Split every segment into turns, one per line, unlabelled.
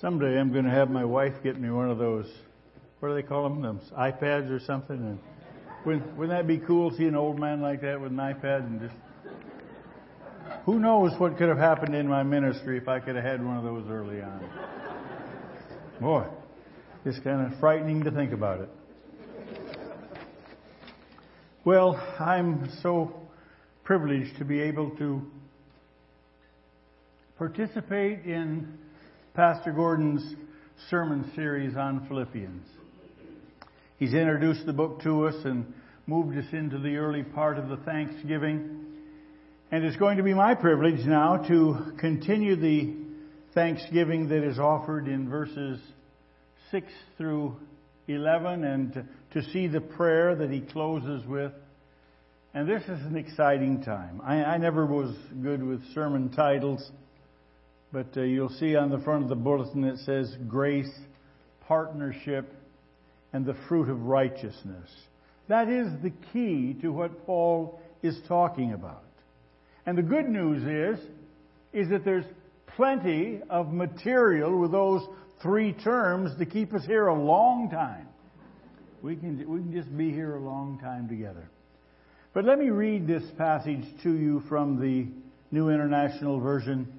Someday I'm going to have my wife get me one of those, what do they call them, those iPads or something. And wouldn't, wouldn't that be cool, to see an old man like that with an iPad and just, who knows what could have happened in my ministry if I could have had one of those early on. Boy, it's kind of frightening to think about it. Well, I'm so privileged to be able to participate in Pastor Gordon's sermon series on Philippians. He's introduced the book to us and moved us into the early part of the Thanksgiving. And it's going to be my privilege now to continue the Thanksgiving that is offered in verses 6 through 11 and to, see the prayer that he closes with. And this is an exciting time. I, I never was good with sermon titles. But uh, you'll see on the front of the bulletin it says grace, partnership, and the fruit of righteousness. That is the key to what Paul is talking about. And the good news is, is that there's plenty of material with those three terms to keep us here a long time. We can, we can just be here a long time together. But let me read this passage to you from the New International Version.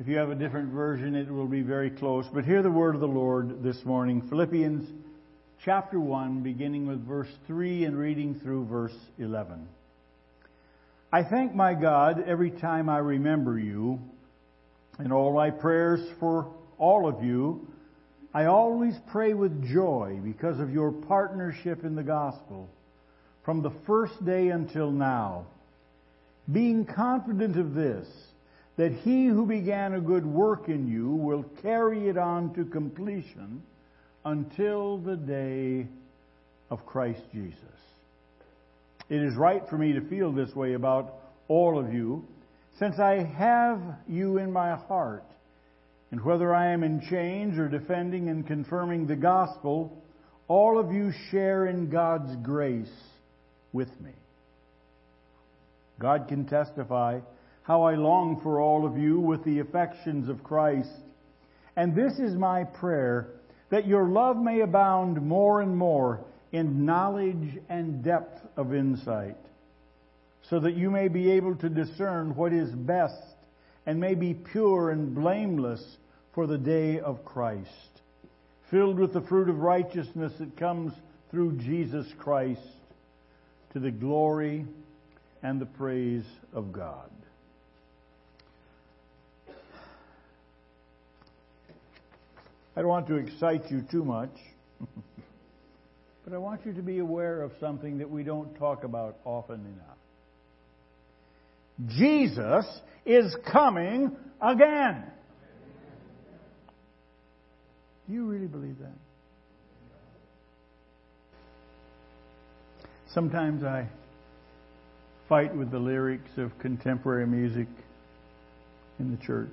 If you have a different version, it will be very close. But hear the word of the Lord this morning. Philippians chapter 1, beginning with verse 3 and reading through verse 11. I thank my God every time I remember you. In all my prayers for all of you, I always pray with joy because of your partnership in the gospel from the first day until now. Being confident of this, that he who began a good work in you will carry it on to completion until the day of Christ Jesus. It is right for me to feel this way about all of you, since I have you in my heart. And whether I am in chains or defending and confirming the gospel, all of you share in God's grace with me. God can testify how I long for all of you with the affections of Christ. And this is my prayer, that your love may abound more and more in knowledge and depth of insight, so that you may be able to discern what is best and may be pure and blameless for the day of Christ, filled with the fruit of righteousness that comes through Jesus Christ to the glory and the praise of God. I don't want to excite you too much, but I want you to be aware of something that we don't talk about often enough. Jesus is coming again. Do you really believe that? Sometimes I fight with the lyrics of contemporary music in the church.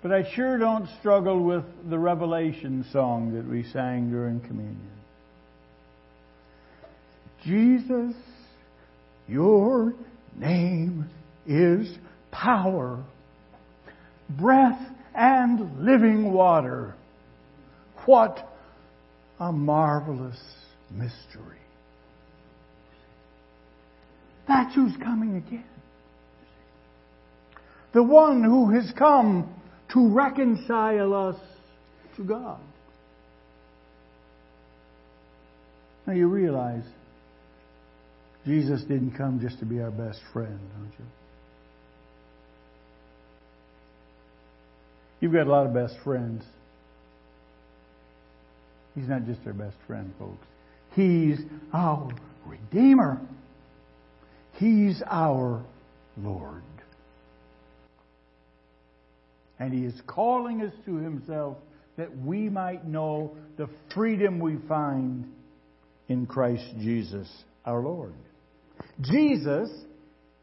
But I sure don't struggle with the Revelation song that we sang during communion. Jesus, your name is power, breath, and living water. What a marvelous mystery. That's who's coming again. The one who has come to reconcile us to God. Now you realize Jesus didn't come just to be our best friend, don't you? You've got a lot of best friends. He's not just our best friend, folks. He's our Redeemer. He's our Lord. And He is calling us to Himself that we might know the freedom we find in Christ Jesus our Lord. Jesus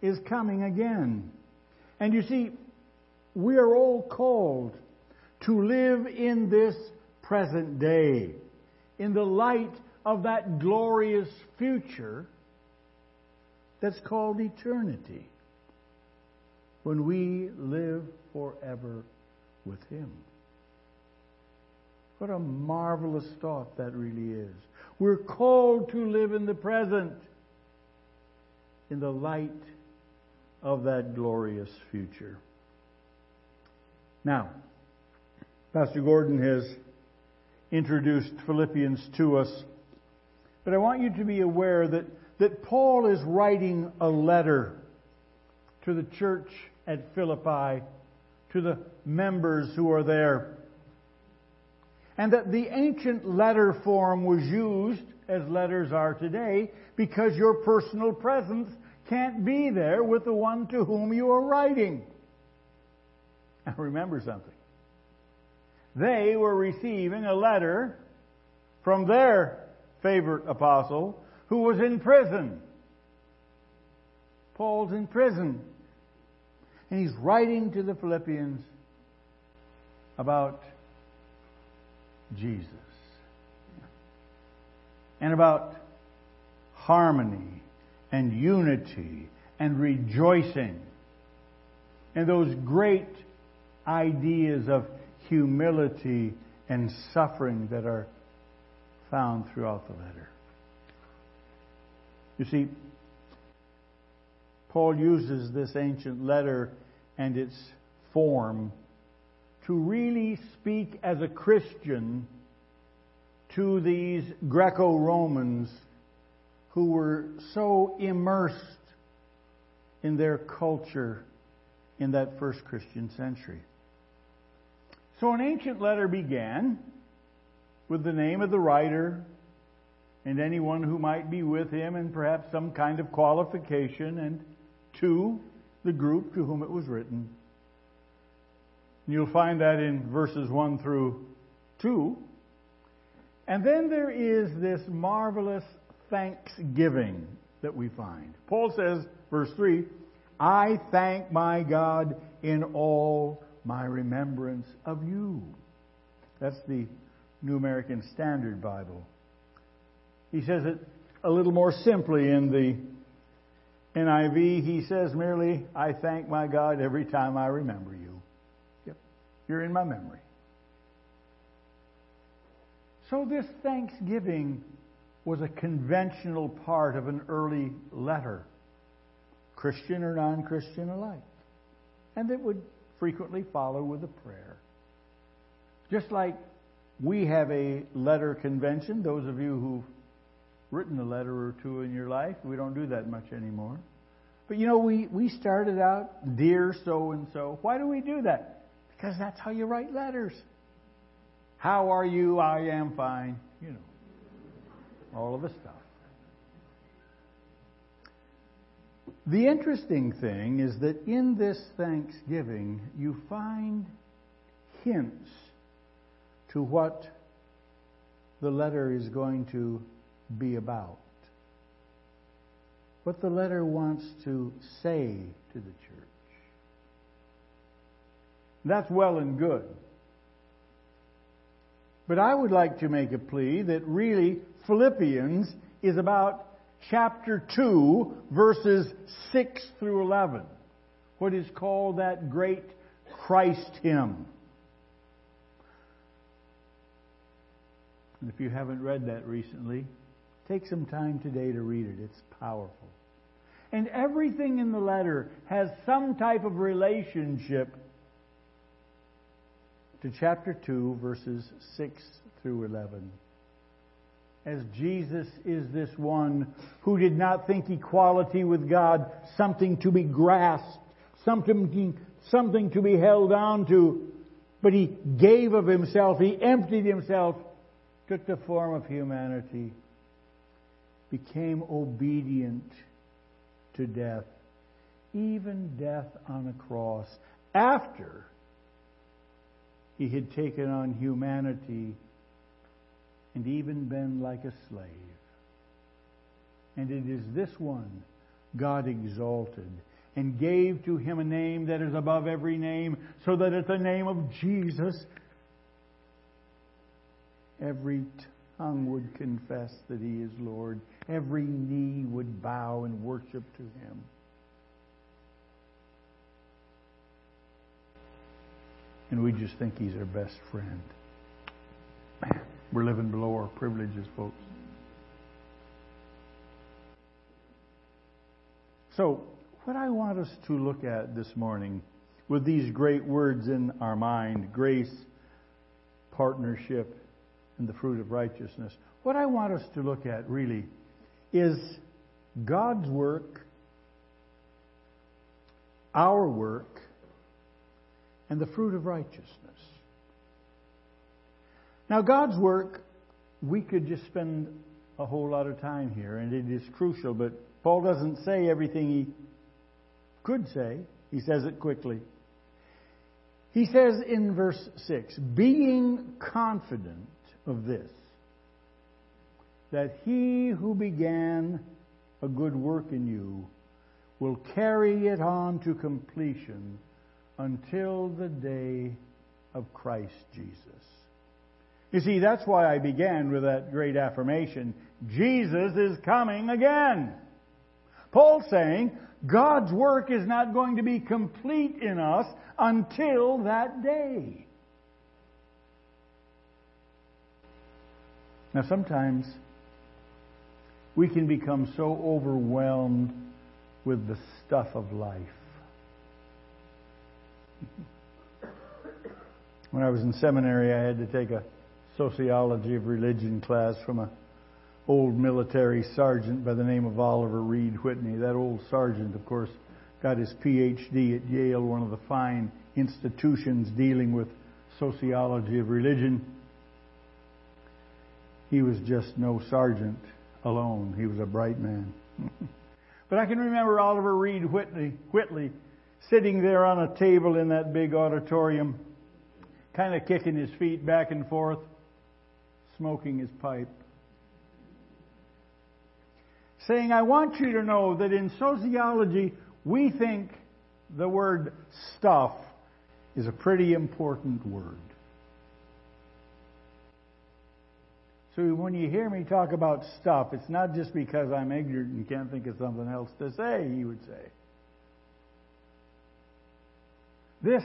is coming again. And you see, we are all called to live in this present day, in the light of that glorious future that's called eternity when we live forever with Him. What a marvelous thought that really is. We're called to live in the present in the light of that glorious future. Now, Pastor Gordon has introduced Philippians to us, but I want you to be aware that, that Paul is writing a letter to the church at Philippi, to the members who are there. And that the ancient letter form was used, as letters are today, because your personal presence can't be there with the one to whom you are writing. Now remember something. They were receiving a letter from their favorite apostle who was in prison. Paul's in prison. And he's writing to the Philippians about Jesus and about harmony and unity and rejoicing and those great ideas of humility and suffering that are found throughout the letter. You see, Paul uses this ancient letter and its form to really speak as a Christian to these Greco Romans who were so immersed in their culture in that first Christian century. So an ancient letter began with the name of the writer and anyone who might be with him and perhaps some kind of qualification and to the group to whom it was written. You'll find that in verses 1 through 2. And then there is this marvelous thanksgiving that we find. Paul says, verse 3, I thank my God in all my remembrance of you. That's the New American Standard Bible. He says it a little more simply in the NIV. He says merely, I thank my God every time I remember you. Yep, you're in my memory. So this thanksgiving was a conventional part of an early letter, Christian or non Christian alike. And it would frequently follow with a prayer. Just like we have a letter convention, those of you who've written a letter or two in your life, we don't do that much anymore. But you know, we, we started out, dear so and so. Why do we do that? Because that's how you write letters. How are you? I am fine. You know, all of the stuff. The interesting thing is that in this thanksgiving, you find hints to what the letter is going to be about. What the letter wants to say to the church. That's well and good. But I would like to make a plea that really Philippians is about chapter 2, verses 6 through 11. What is called that great Christ hymn. And if you haven't read that recently, take some time today to read it. It's powerful. And everything in the letter has some type of relationship to chapter 2, verses 6 through 11. As Jesus is this one who did not think equality with God something to be grasped, something, something to be held on to, but he gave of himself, he emptied himself, took the form of humanity, became obedient to death, even death on a cross, after he had taken on humanity and even been like a slave. And it is this one God exalted and gave to him a name that is above every name, so that at the name of Jesus, every tongue would confess that he is Lord, every knee would bow and worship to him. And we just think he's our best friend. We're living below our privileges, folks. So, what I want us to look at this morning with these great words in our mind grace, partnership, and the fruit of righteousness what I want us to look at really is God's work, our work, and the fruit of righteousness. Now, God's work, we could just spend a whole lot of time here, and it is crucial, but Paul doesn't say everything he could say. He says it quickly. He says in verse 6 being confident of this, that he who began a good work in you will carry it on to completion until the day of Christ Jesus. You see, that's why I began with that great affirmation Jesus is coming again. Paul's saying God's work is not going to be complete in us until that day. Now, sometimes we can become so overwhelmed with the stuff of life. When I was in seminary, I had to take a sociology of religion class from a old military sergeant by the name of Oliver Reed Whitney. That old sergeant, of course, got his PhD at Yale, one of the fine institutions dealing with sociology of religion. He was just no sergeant alone. He was a bright man. but I can remember Oliver Reed Whitney, Whitley sitting there on a table in that big auditorium, kind of kicking his feet back and forth, smoking his pipe, saying, I want you to know that in sociology, we think the word stuff is a pretty important word. So when you hear me talk about stuff, it's not just because I'm ignorant and can't think of something else to say, he would say. This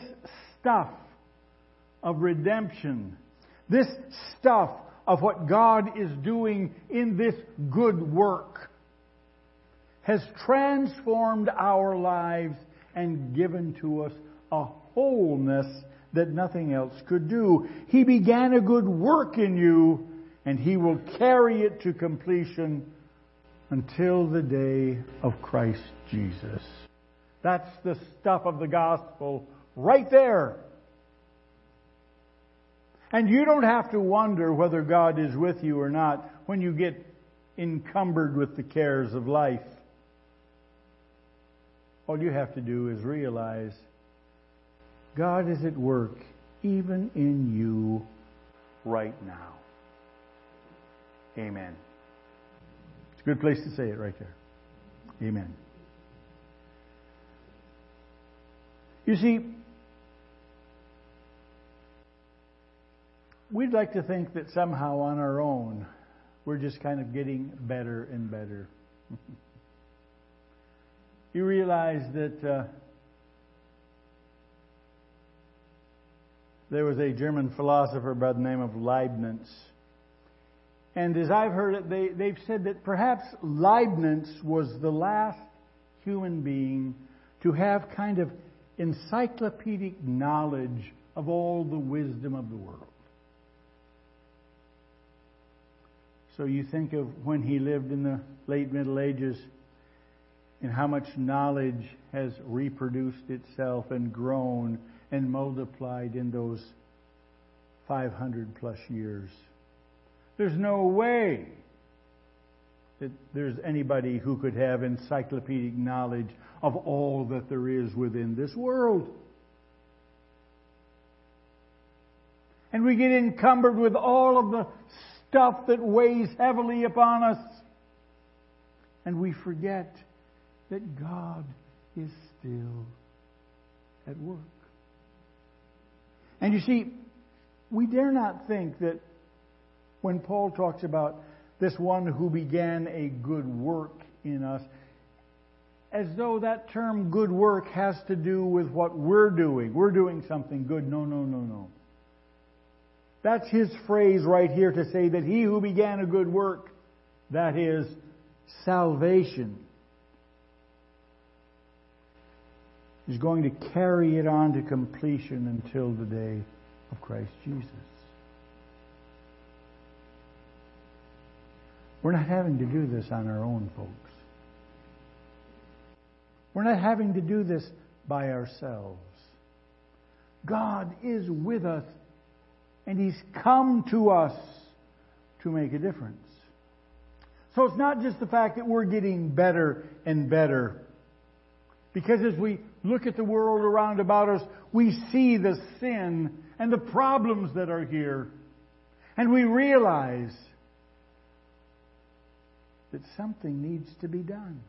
stuff of redemption, this stuff of what God is doing in this good work, has transformed our lives and given to us a wholeness that nothing else could do. He began a good work in you and he will carry it to completion until the day of Christ Jesus. That's the stuff of the gospel right there. And you don't have to wonder whether God is with you or not when you get encumbered with the cares of life. All you have to do is realize God is at work even in you right now. Amen. It's a good place to say it right there. Amen. You see, we'd like to think that somehow on our own we're just kind of getting better and better. you realize that uh, there was a German philosopher by the name of Leibniz and as I've heard it, they, they've said that perhaps Leibniz was the last human being to have kind of encyclopedic knowledge of all the wisdom of the world. So you think of when he lived in the late Middle Ages and how much knowledge has reproduced itself and grown and multiplied in those 500 plus years. There's no way that there's anybody who could have encyclopedic knowledge of all that there is within this world. And we get encumbered with all of the stuff that weighs heavily upon us. And we forget that God is still at work. And you see, we dare not think that when Paul talks about this one who began a good work in us, as though that term good work has to do with what we're doing. We're doing something good. No, no, no, no. That's his phrase right here to say that he who began a good work, that is salvation, is going to carry it on to completion until the day of Christ Jesus. We're not having to do this on our own, folks. We're not having to do this by ourselves. God is with us, and He's come to us to make a difference. So it's not just the fact that we're getting better and better. Because as we look at the world around about us, we see the sin and the problems that are here. And we realize that something needs to be done.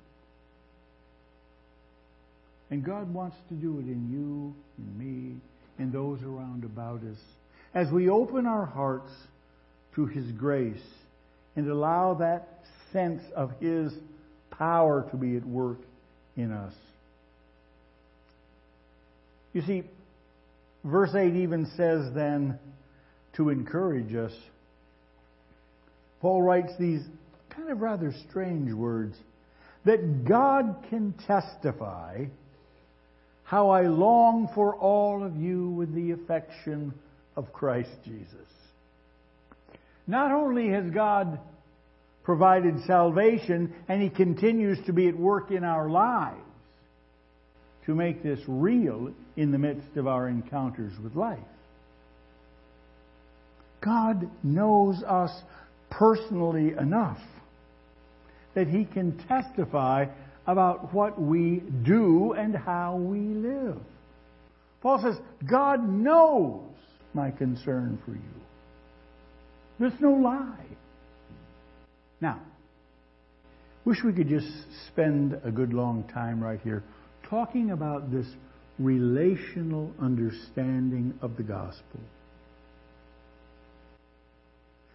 And God wants to do it in you, in me, in those around about us. As we open our hearts to His grace and allow that sense of His power to be at work in us. You see, verse 8 even says then to encourage us. Paul writes these kind of rather strange words that God can testify how I long for all of you with the affection of Christ Jesus. Not only has God provided salvation and He continues to be at work in our lives to make this real in the midst of our encounters with life. God knows us personally enough that He can testify about what we do and how we live. Paul says, God knows my concern for you. There's no lie. Now, wish we could just spend a good long time right here talking about this relational understanding of the gospel.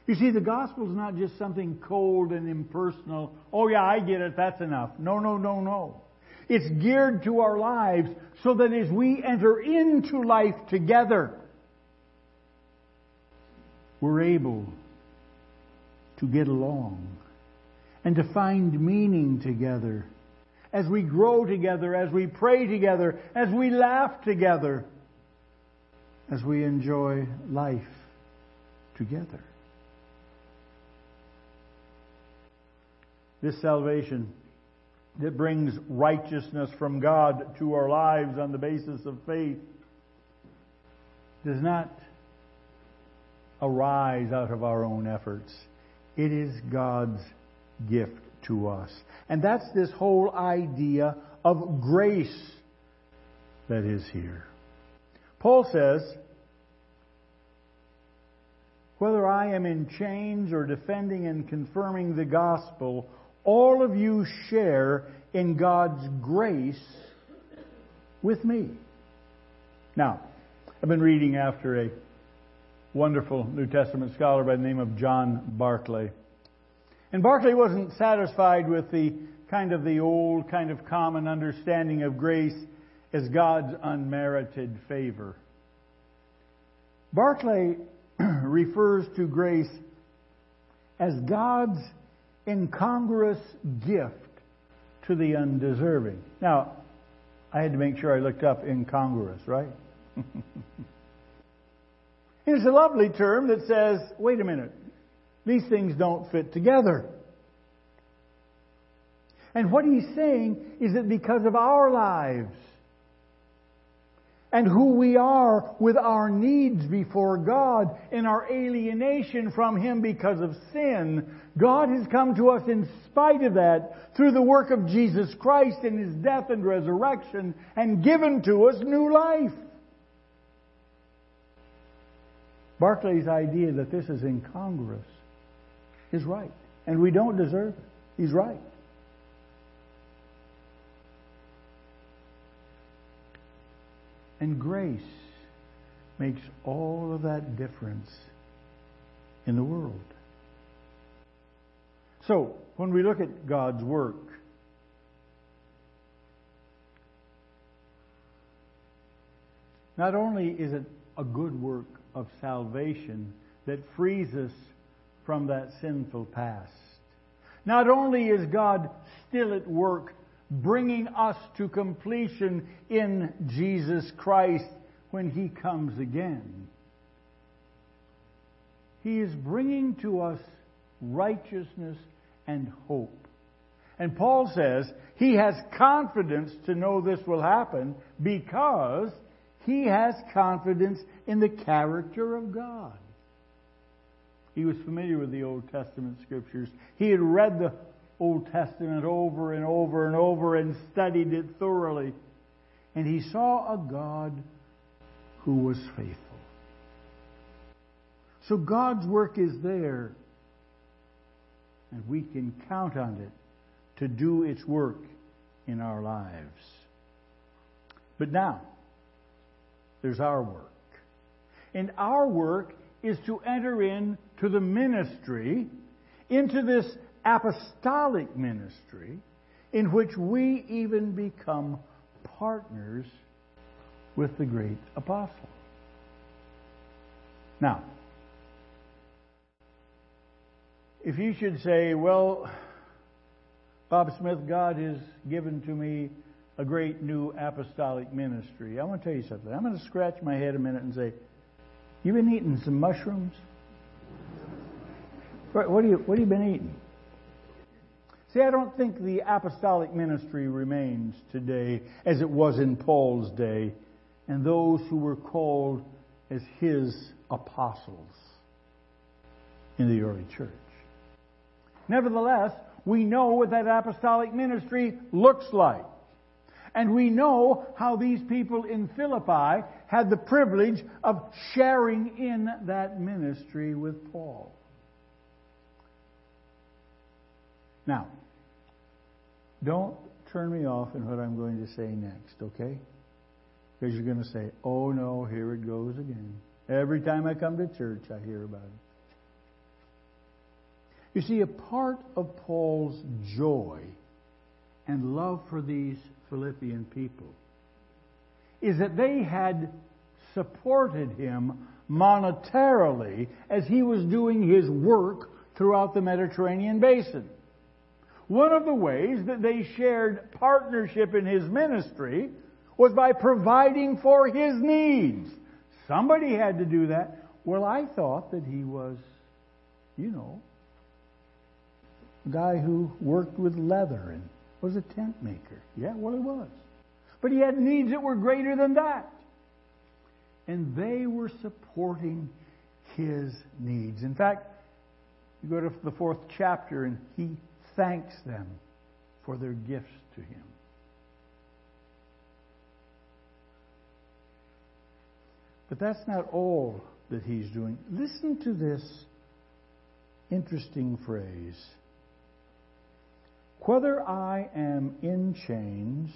You see, the gospel is not just something cold and impersonal. Oh, yeah, I get it. That's enough. No, no, no, no. It's geared to our lives so that as we enter into life together, we're able to get along and to find meaning together. As we grow together, as we pray together, as we laugh together, as we enjoy life together. This salvation that brings righteousness from God to our lives on the basis of faith does not arise out of our own efforts. It is God's gift to us. And that's this whole idea of grace that is here. Paul says, whether I am in chains or defending and confirming the gospel, all of you share in God's grace with me. Now, I've been reading after a wonderful New Testament scholar by the name of John Barclay. And Barclay wasn't satisfied with the kind of the old, kind of common understanding of grace as God's unmerited favor. Barclay refers to grace as God's incongruous gift to the undeserving. Now, I had to make sure I looked up incongruous, right? it's a lovely term that says, wait a minute, these things don't fit together. And what he's saying is that because of our lives, and who we are with our needs before God and our alienation from Him because of sin. God has come to us in spite of that through the work of Jesus Christ in His death and resurrection and given to us new life. Barclay's idea that this is incongruous is right. And we don't deserve it. He's right. And grace makes all of that difference in the world. So, when we look at God's work, not only is it a good work of salvation that frees us from that sinful past. Not only is God still at work bringing us to completion in Jesus Christ when He comes again, He is bringing to us righteousness and hope. And Paul says he has confidence to know this will happen because he has confidence in the character of God. He was familiar with the Old Testament scriptures. He had read the Old Testament over and over and over and studied it thoroughly. And he saw a God who was faithful. So God's work is there. And we can count on it to do its work in our lives. But now, there's our work. And our work is to enter into the ministry, into this apostolic ministry, in which we even become partners with the great apostle. Now, if you should say, well, Bob Smith, God has given to me a great new apostolic ministry. I want to tell you something. I'm going to scratch my head a minute and say, You've been eating some mushrooms? What, what, you, what have you been eating? See, I don't think the apostolic ministry remains today as it was in Paul's day and those who were called as his apostles in the early church. Nevertheless, we know what that apostolic ministry looks like. And we know how these people in Philippi had the privilege of sharing in that ministry with Paul. Now, don't turn me off in what I'm going to say next, okay? Because you're going to say, oh no, here it goes again. Every time I come to church, I hear about it. You see, a part of Paul's joy and love for these Philippian people is that they had supported him monetarily as he was doing his work throughout the Mediterranean basin. One of the ways that they shared partnership in his ministry was by providing for his needs. Somebody had to do that. Well, I thought that he was, you know, a guy who worked with leather and was a tent maker. Yeah, well, he was. But he had needs that were greater than that. And they were supporting his needs. In fact, you go to the fourth chapter and he thanks them for their gifts to him. But that's not all that he's doing. Listen to this interesting phrase. Whether I am in chains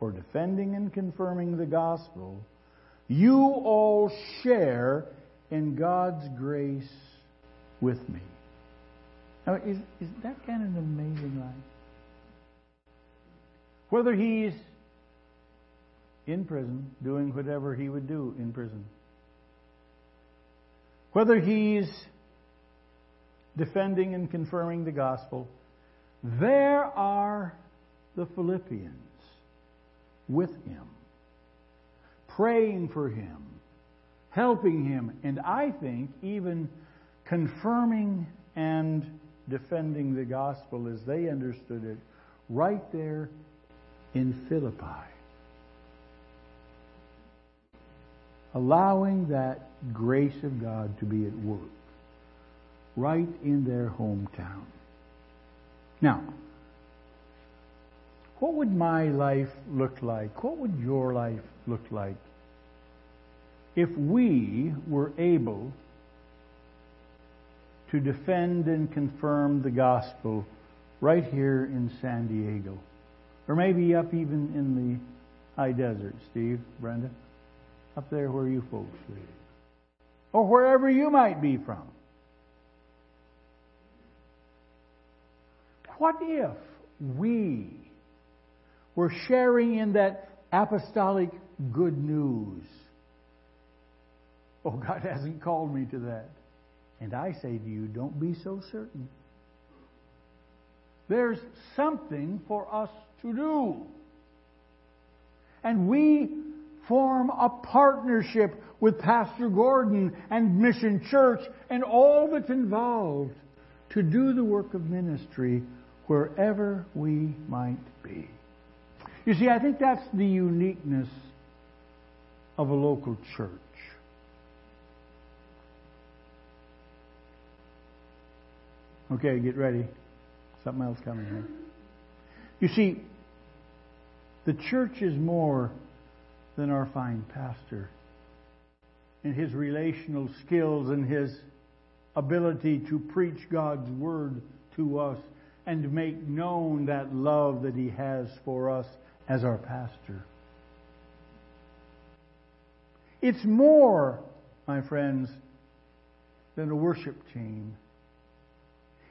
or defending and confirming the gospel, you all share in God's grace with me. Now, is, is that kind of an amazing life? Whether he's in prison, doing whatever he would do in prison, whether he's defending and confirming the gospel, there are the Philippians with him, praying for him, helping him, and I think even confirming and defending the gospel as they understood it right there in Philippi. Allowing that grace of God to be at work right in their hometown. Now, what would my life look like? What would your life look like if we were able to defend and confirm the gospel right here in San Diego? Or maybe up even in the high desert, Steve, Brenda? Up there where you folks live. Or wherever you might be from. What if we were sharing in that apostolic good news? Oh, God hasn't called me to that. And I say to you, don't be so certain. There's something for us to do. And we form a partnership with Pastor Gordon and Mission Church and all that's involved to do the work of ministry wherever we might be. You see, I think that's the uniqueness of a local church. Okay, get ready. Something else coming here. You see, the church is more than our fine pastor and his relational skills and his ability to preach God's word to us and make known that love that he has for us as our pastor. It's more, my friends, than a worship team.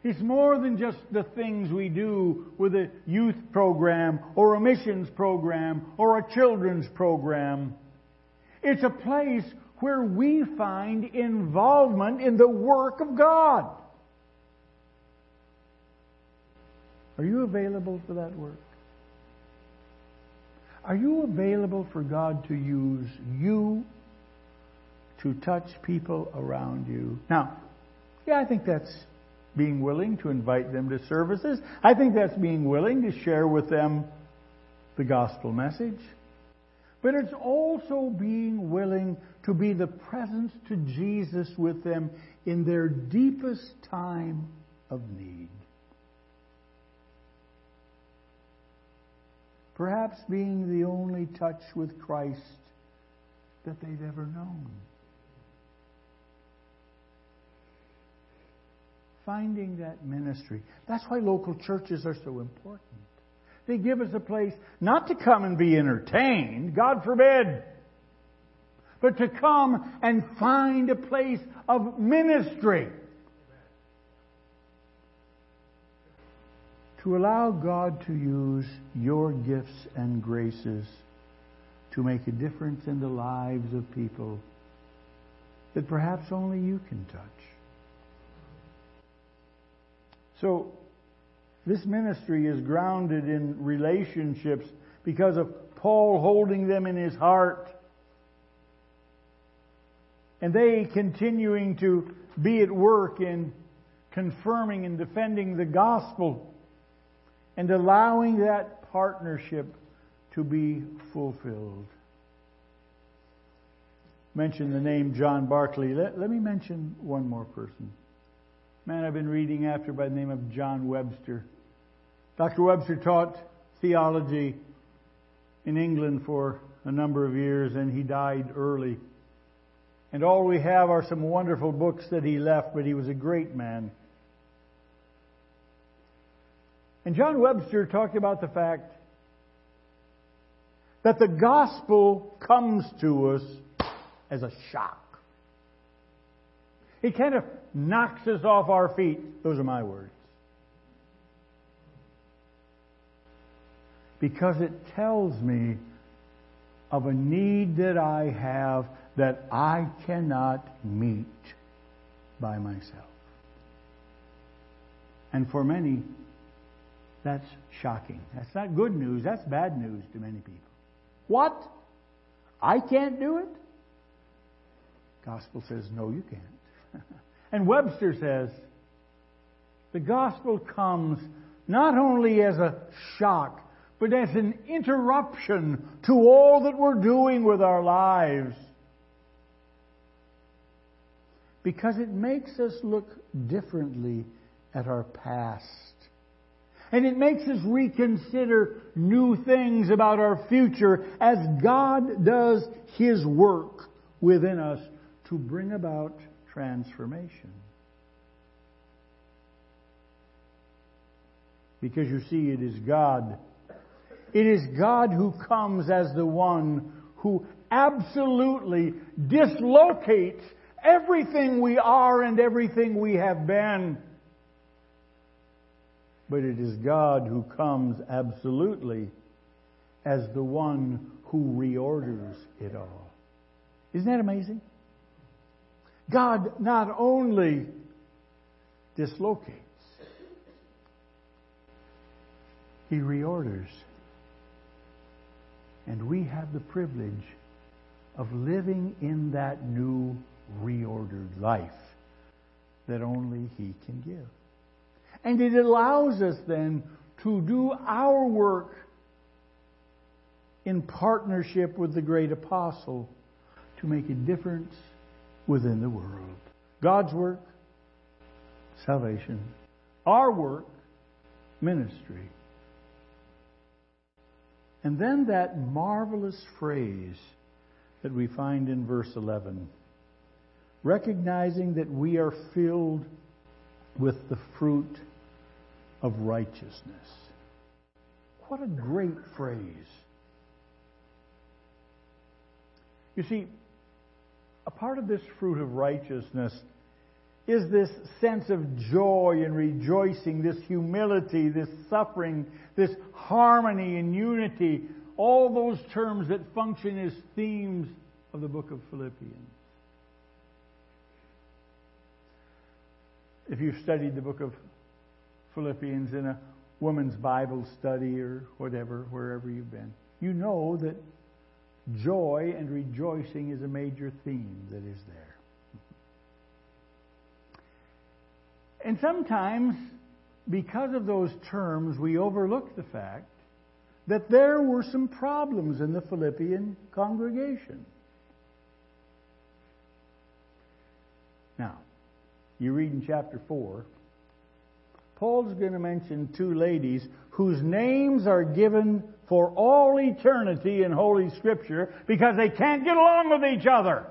It's more than just the things we do with a youth program or a missions program or a children's program. It's a place where we find involvement in the work of God. Are you available for that work? Are you available for God to use you to touch people around you? Now, yeah, I think that's being willing to invite them to services. I think that's being willing to share with them the gospel message. But it's also being willing to be the presence to Jesus with them in their deepest time of need. Perhaps being the only touch with Christ that they've ever known. Finding that ministry. That's why local churches are so important. They give us a place not to come and be entertained, God forbid, but to come and find a place of ministry. To allow God to use your gifts and graces to make a difference in the lives of people that perhaps only you can touch. So, this ministry is grounded in relationships because of Paul holding them in his heart. And they continuing to be at work in confirming and defending the gospel and allowing that partnership to be fulfilled. Mention the name John Barclay. Let, let me mention one more person. Man I've been reading after by the name of John Webster. Dr. Webster taught theology in England for a number of years and he died early. And all we have are some wonderful books that he left, but he was a great man. And John Webster talked about the fact that the gospel comes to us as a shock. It kind of knocks us off our feet. Those are my words. because it tells me of a need that I have that I cannot meet by myself. And for many, that's shocking. That's not good news, that's bad news to many people. What? I can't do it? Gospel says, no, you can't. and Webster says, the gospel comes not only as a shock, but as an interruption to all that we're doing with our lives. Because it makes us look differently at our past. And it makes us reconsider new things about our future as God does His work within us to bring about transformation. Because you see, it is God it is God who comes as the one who absolutely dislocates everything we are and everything we have been. But it is God who comes absolutely as the one who reorders it all. Isn't that amazing? God not only dislocates, He reorders. And we have the privilege of living in that new reordered life that only He can give. And it allows us then to do our work in partnership with the great apostle to make a difference within the world. God's work, salvation. Our work, ministry. And then that marvelous phrase that we find in verse 11 recognizing that we are filled with the fruit of righteousness. What a great phrase. You see, a part of this fruit of righteousness is this sense of joy and rejoicing, this humility, this suffering, this harmony and unity, all those terms that function as themes of the book of Philippians. If you've studied the book of Philippians in a woman's Bible study or whatever, wherever you've been, you know that joy and rejoicing is a major theme that is there. And sometimes, because of those terms, we overlook the fact that there were some problems in the Philippian congregation. Now, you read in chapter 4, Paul's going to mention two ladies whose names are given for all eternity in Holy Scripture because they can't get along with each other.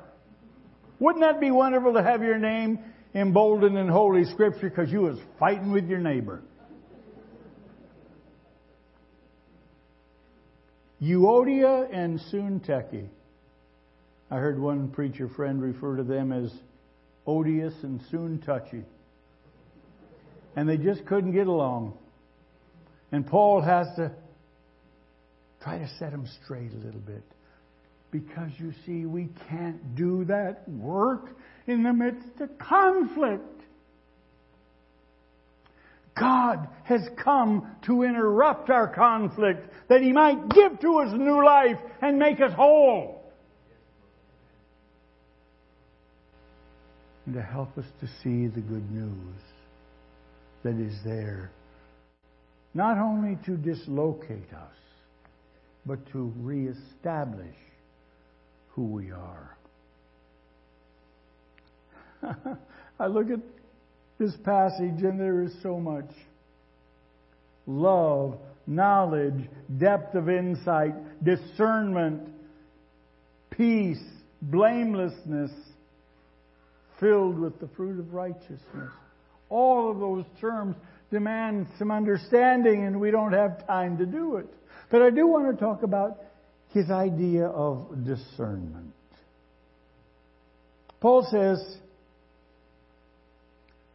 Wouldn't that be wonderful to have your name emboldened in Holy Scripture because you was fighting with your neighbor? Euodia and Syntyche. I heard one preacher friend refer to them as odious and soon touchy. And they just couldn't get along. And Paul has to try to set them straight a little bit. Because you see, we can't do that work in the midst of conflict. God has come to interrupt our conflict that He might give to us new life and make us whole. and to help us to see the good news that is there. Not only to dislocate us, but to reestablish who we are. I look at this passage and there is so much love, knowledge, depth of insight, discernment, peace, blamelessness, filled with the fruit of righteousness. All of those terms demand some understanding, and we don't have time to do it. But I do want to talk about his idea of discernment. Paul says,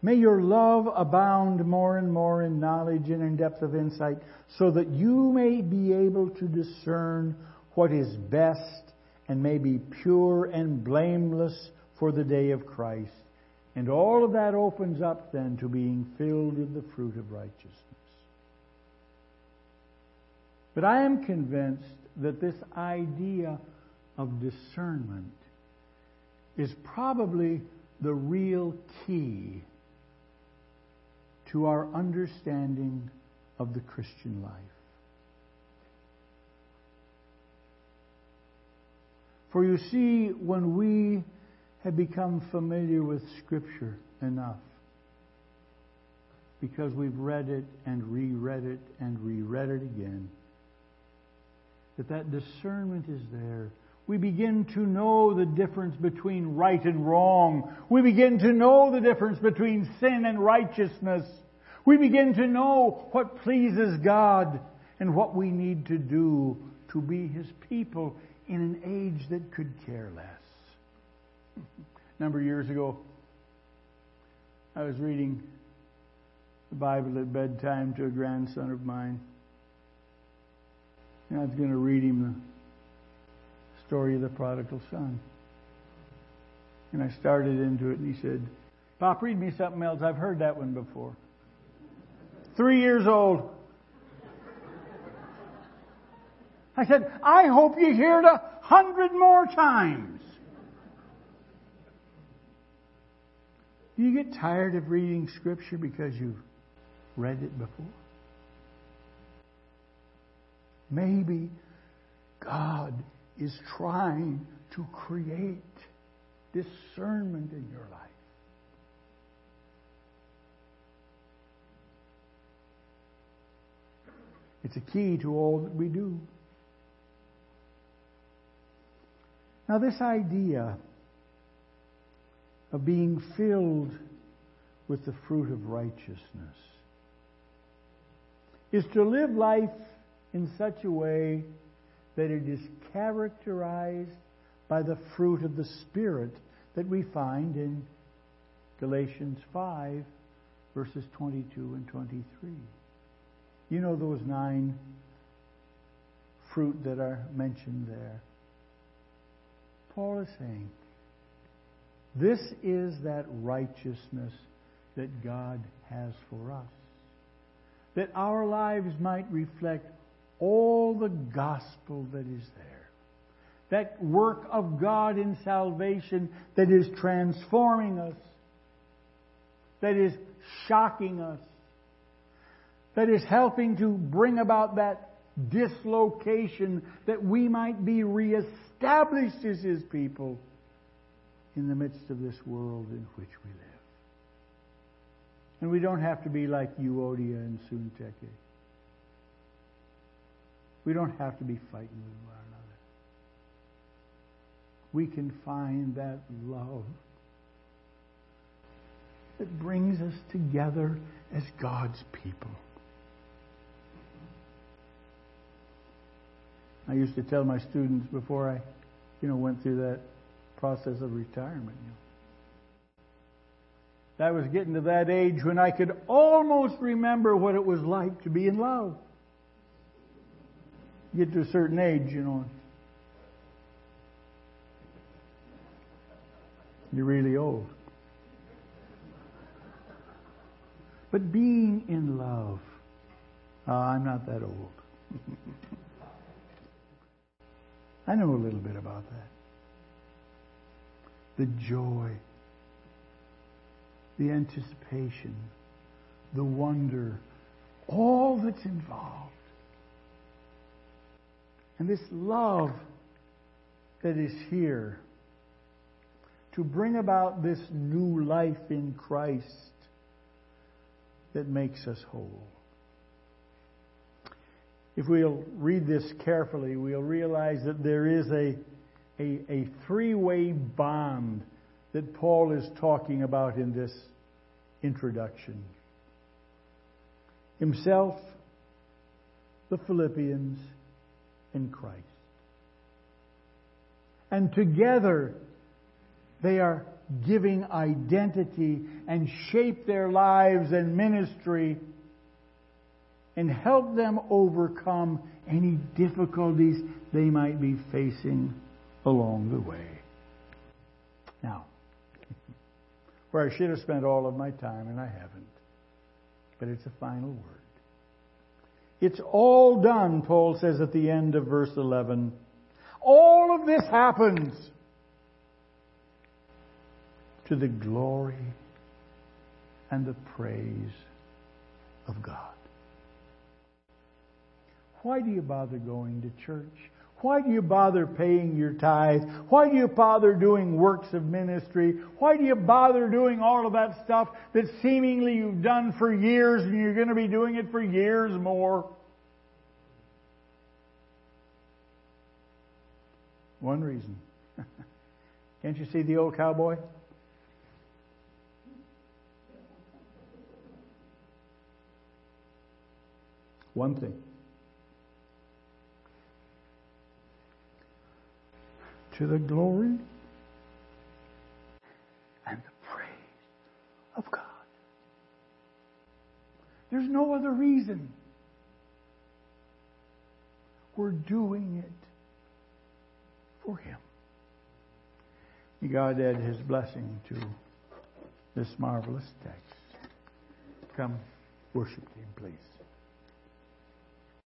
May your love abound more and more in knowledge and in depth of insight, so that you may be able to discern what is best and may be pure and blameless for the day of Christ. And all of that opens up then to being filled with the fruit of righteousness. But I am convinced that this idea of discernment is probably the real key to our understanding of the Christian life. For you see, when we have become familiar with Scripture enough because we've read it and reread it and reread it again. That that discernment is there. We begin to know the difference between right and wrong. We begin to know the difference between sin and righteousness. We begin to know what pleases God and what we need to do to be His people in an age that could care less. A number of years ago, I was reading the Bible at bedtime to a grandson of mine. And I was going to read him the story of the prodigal son. And I started into it, and he said, Pop, read me something else. I've heard that one before. Three years old. I said, I hope you hear it a hundred more times. Do you get tired of reading Scripture because you've read it before? Maybe God is trying to create discernment in your life. It's a key to all that we do. Now, this idea of being filled with the fruit of righteousness is to live life in such a way that it is characterized by the fruit of the Spirit that we find in Galatians 5, verses 22 and 23. You know those nine fruit that are mentioned there. Paul is saying, this is that righteousness that God has for us. That our lives might reflect all the gospel that is there. That work of God in salvation that is transforming us, that is shocking us, that is helping to bring about that dislocation that we might be reestablished as His people in the midst of this world in which we live. And we don't have to be like Euodia and Syntyche. We don't have to be fighting with one another. We can find that love that brings us together as God's people. I used to tell my students before I, you know, went through that process of retirement. I was getting to that age when I could almost remember what it was like to be in love. Get to a certain age, you know. You're really old. But being in love, uh, I'm not that old. I know a little bit about that. The joy, the anticipation, the wonder, all that's involved. And this love that is here to bring about this new life in Christ that makes us whole. If we'll read this carefully, we'll realize that there is a, a, a three way bond that Paul is talking about in this introduction himself, the Philippians, and Christ. And together, they are giving identity and shape their lives and ministry and help them overcome any difficulties they might be facing along the way. Now, where I should have spent all of my time, and I haven't, but it's a final word. It's all done, Paul says at the end of verse 11. All of this happens to the glory and the praise of God. Why do you bother going to church? Why do you bother paying your tithes? Why do you bother doing works of ministry? Why do you bother doing all of that stuff that seemingly you've done for years and you're going to be doing it for years more? One reason. Can't you see the old cowboy? One thing. To the glory and the praise of God. There's no other reason. We're doing it for Him. May God add his blessing to this marvelous text. Come worship him, please.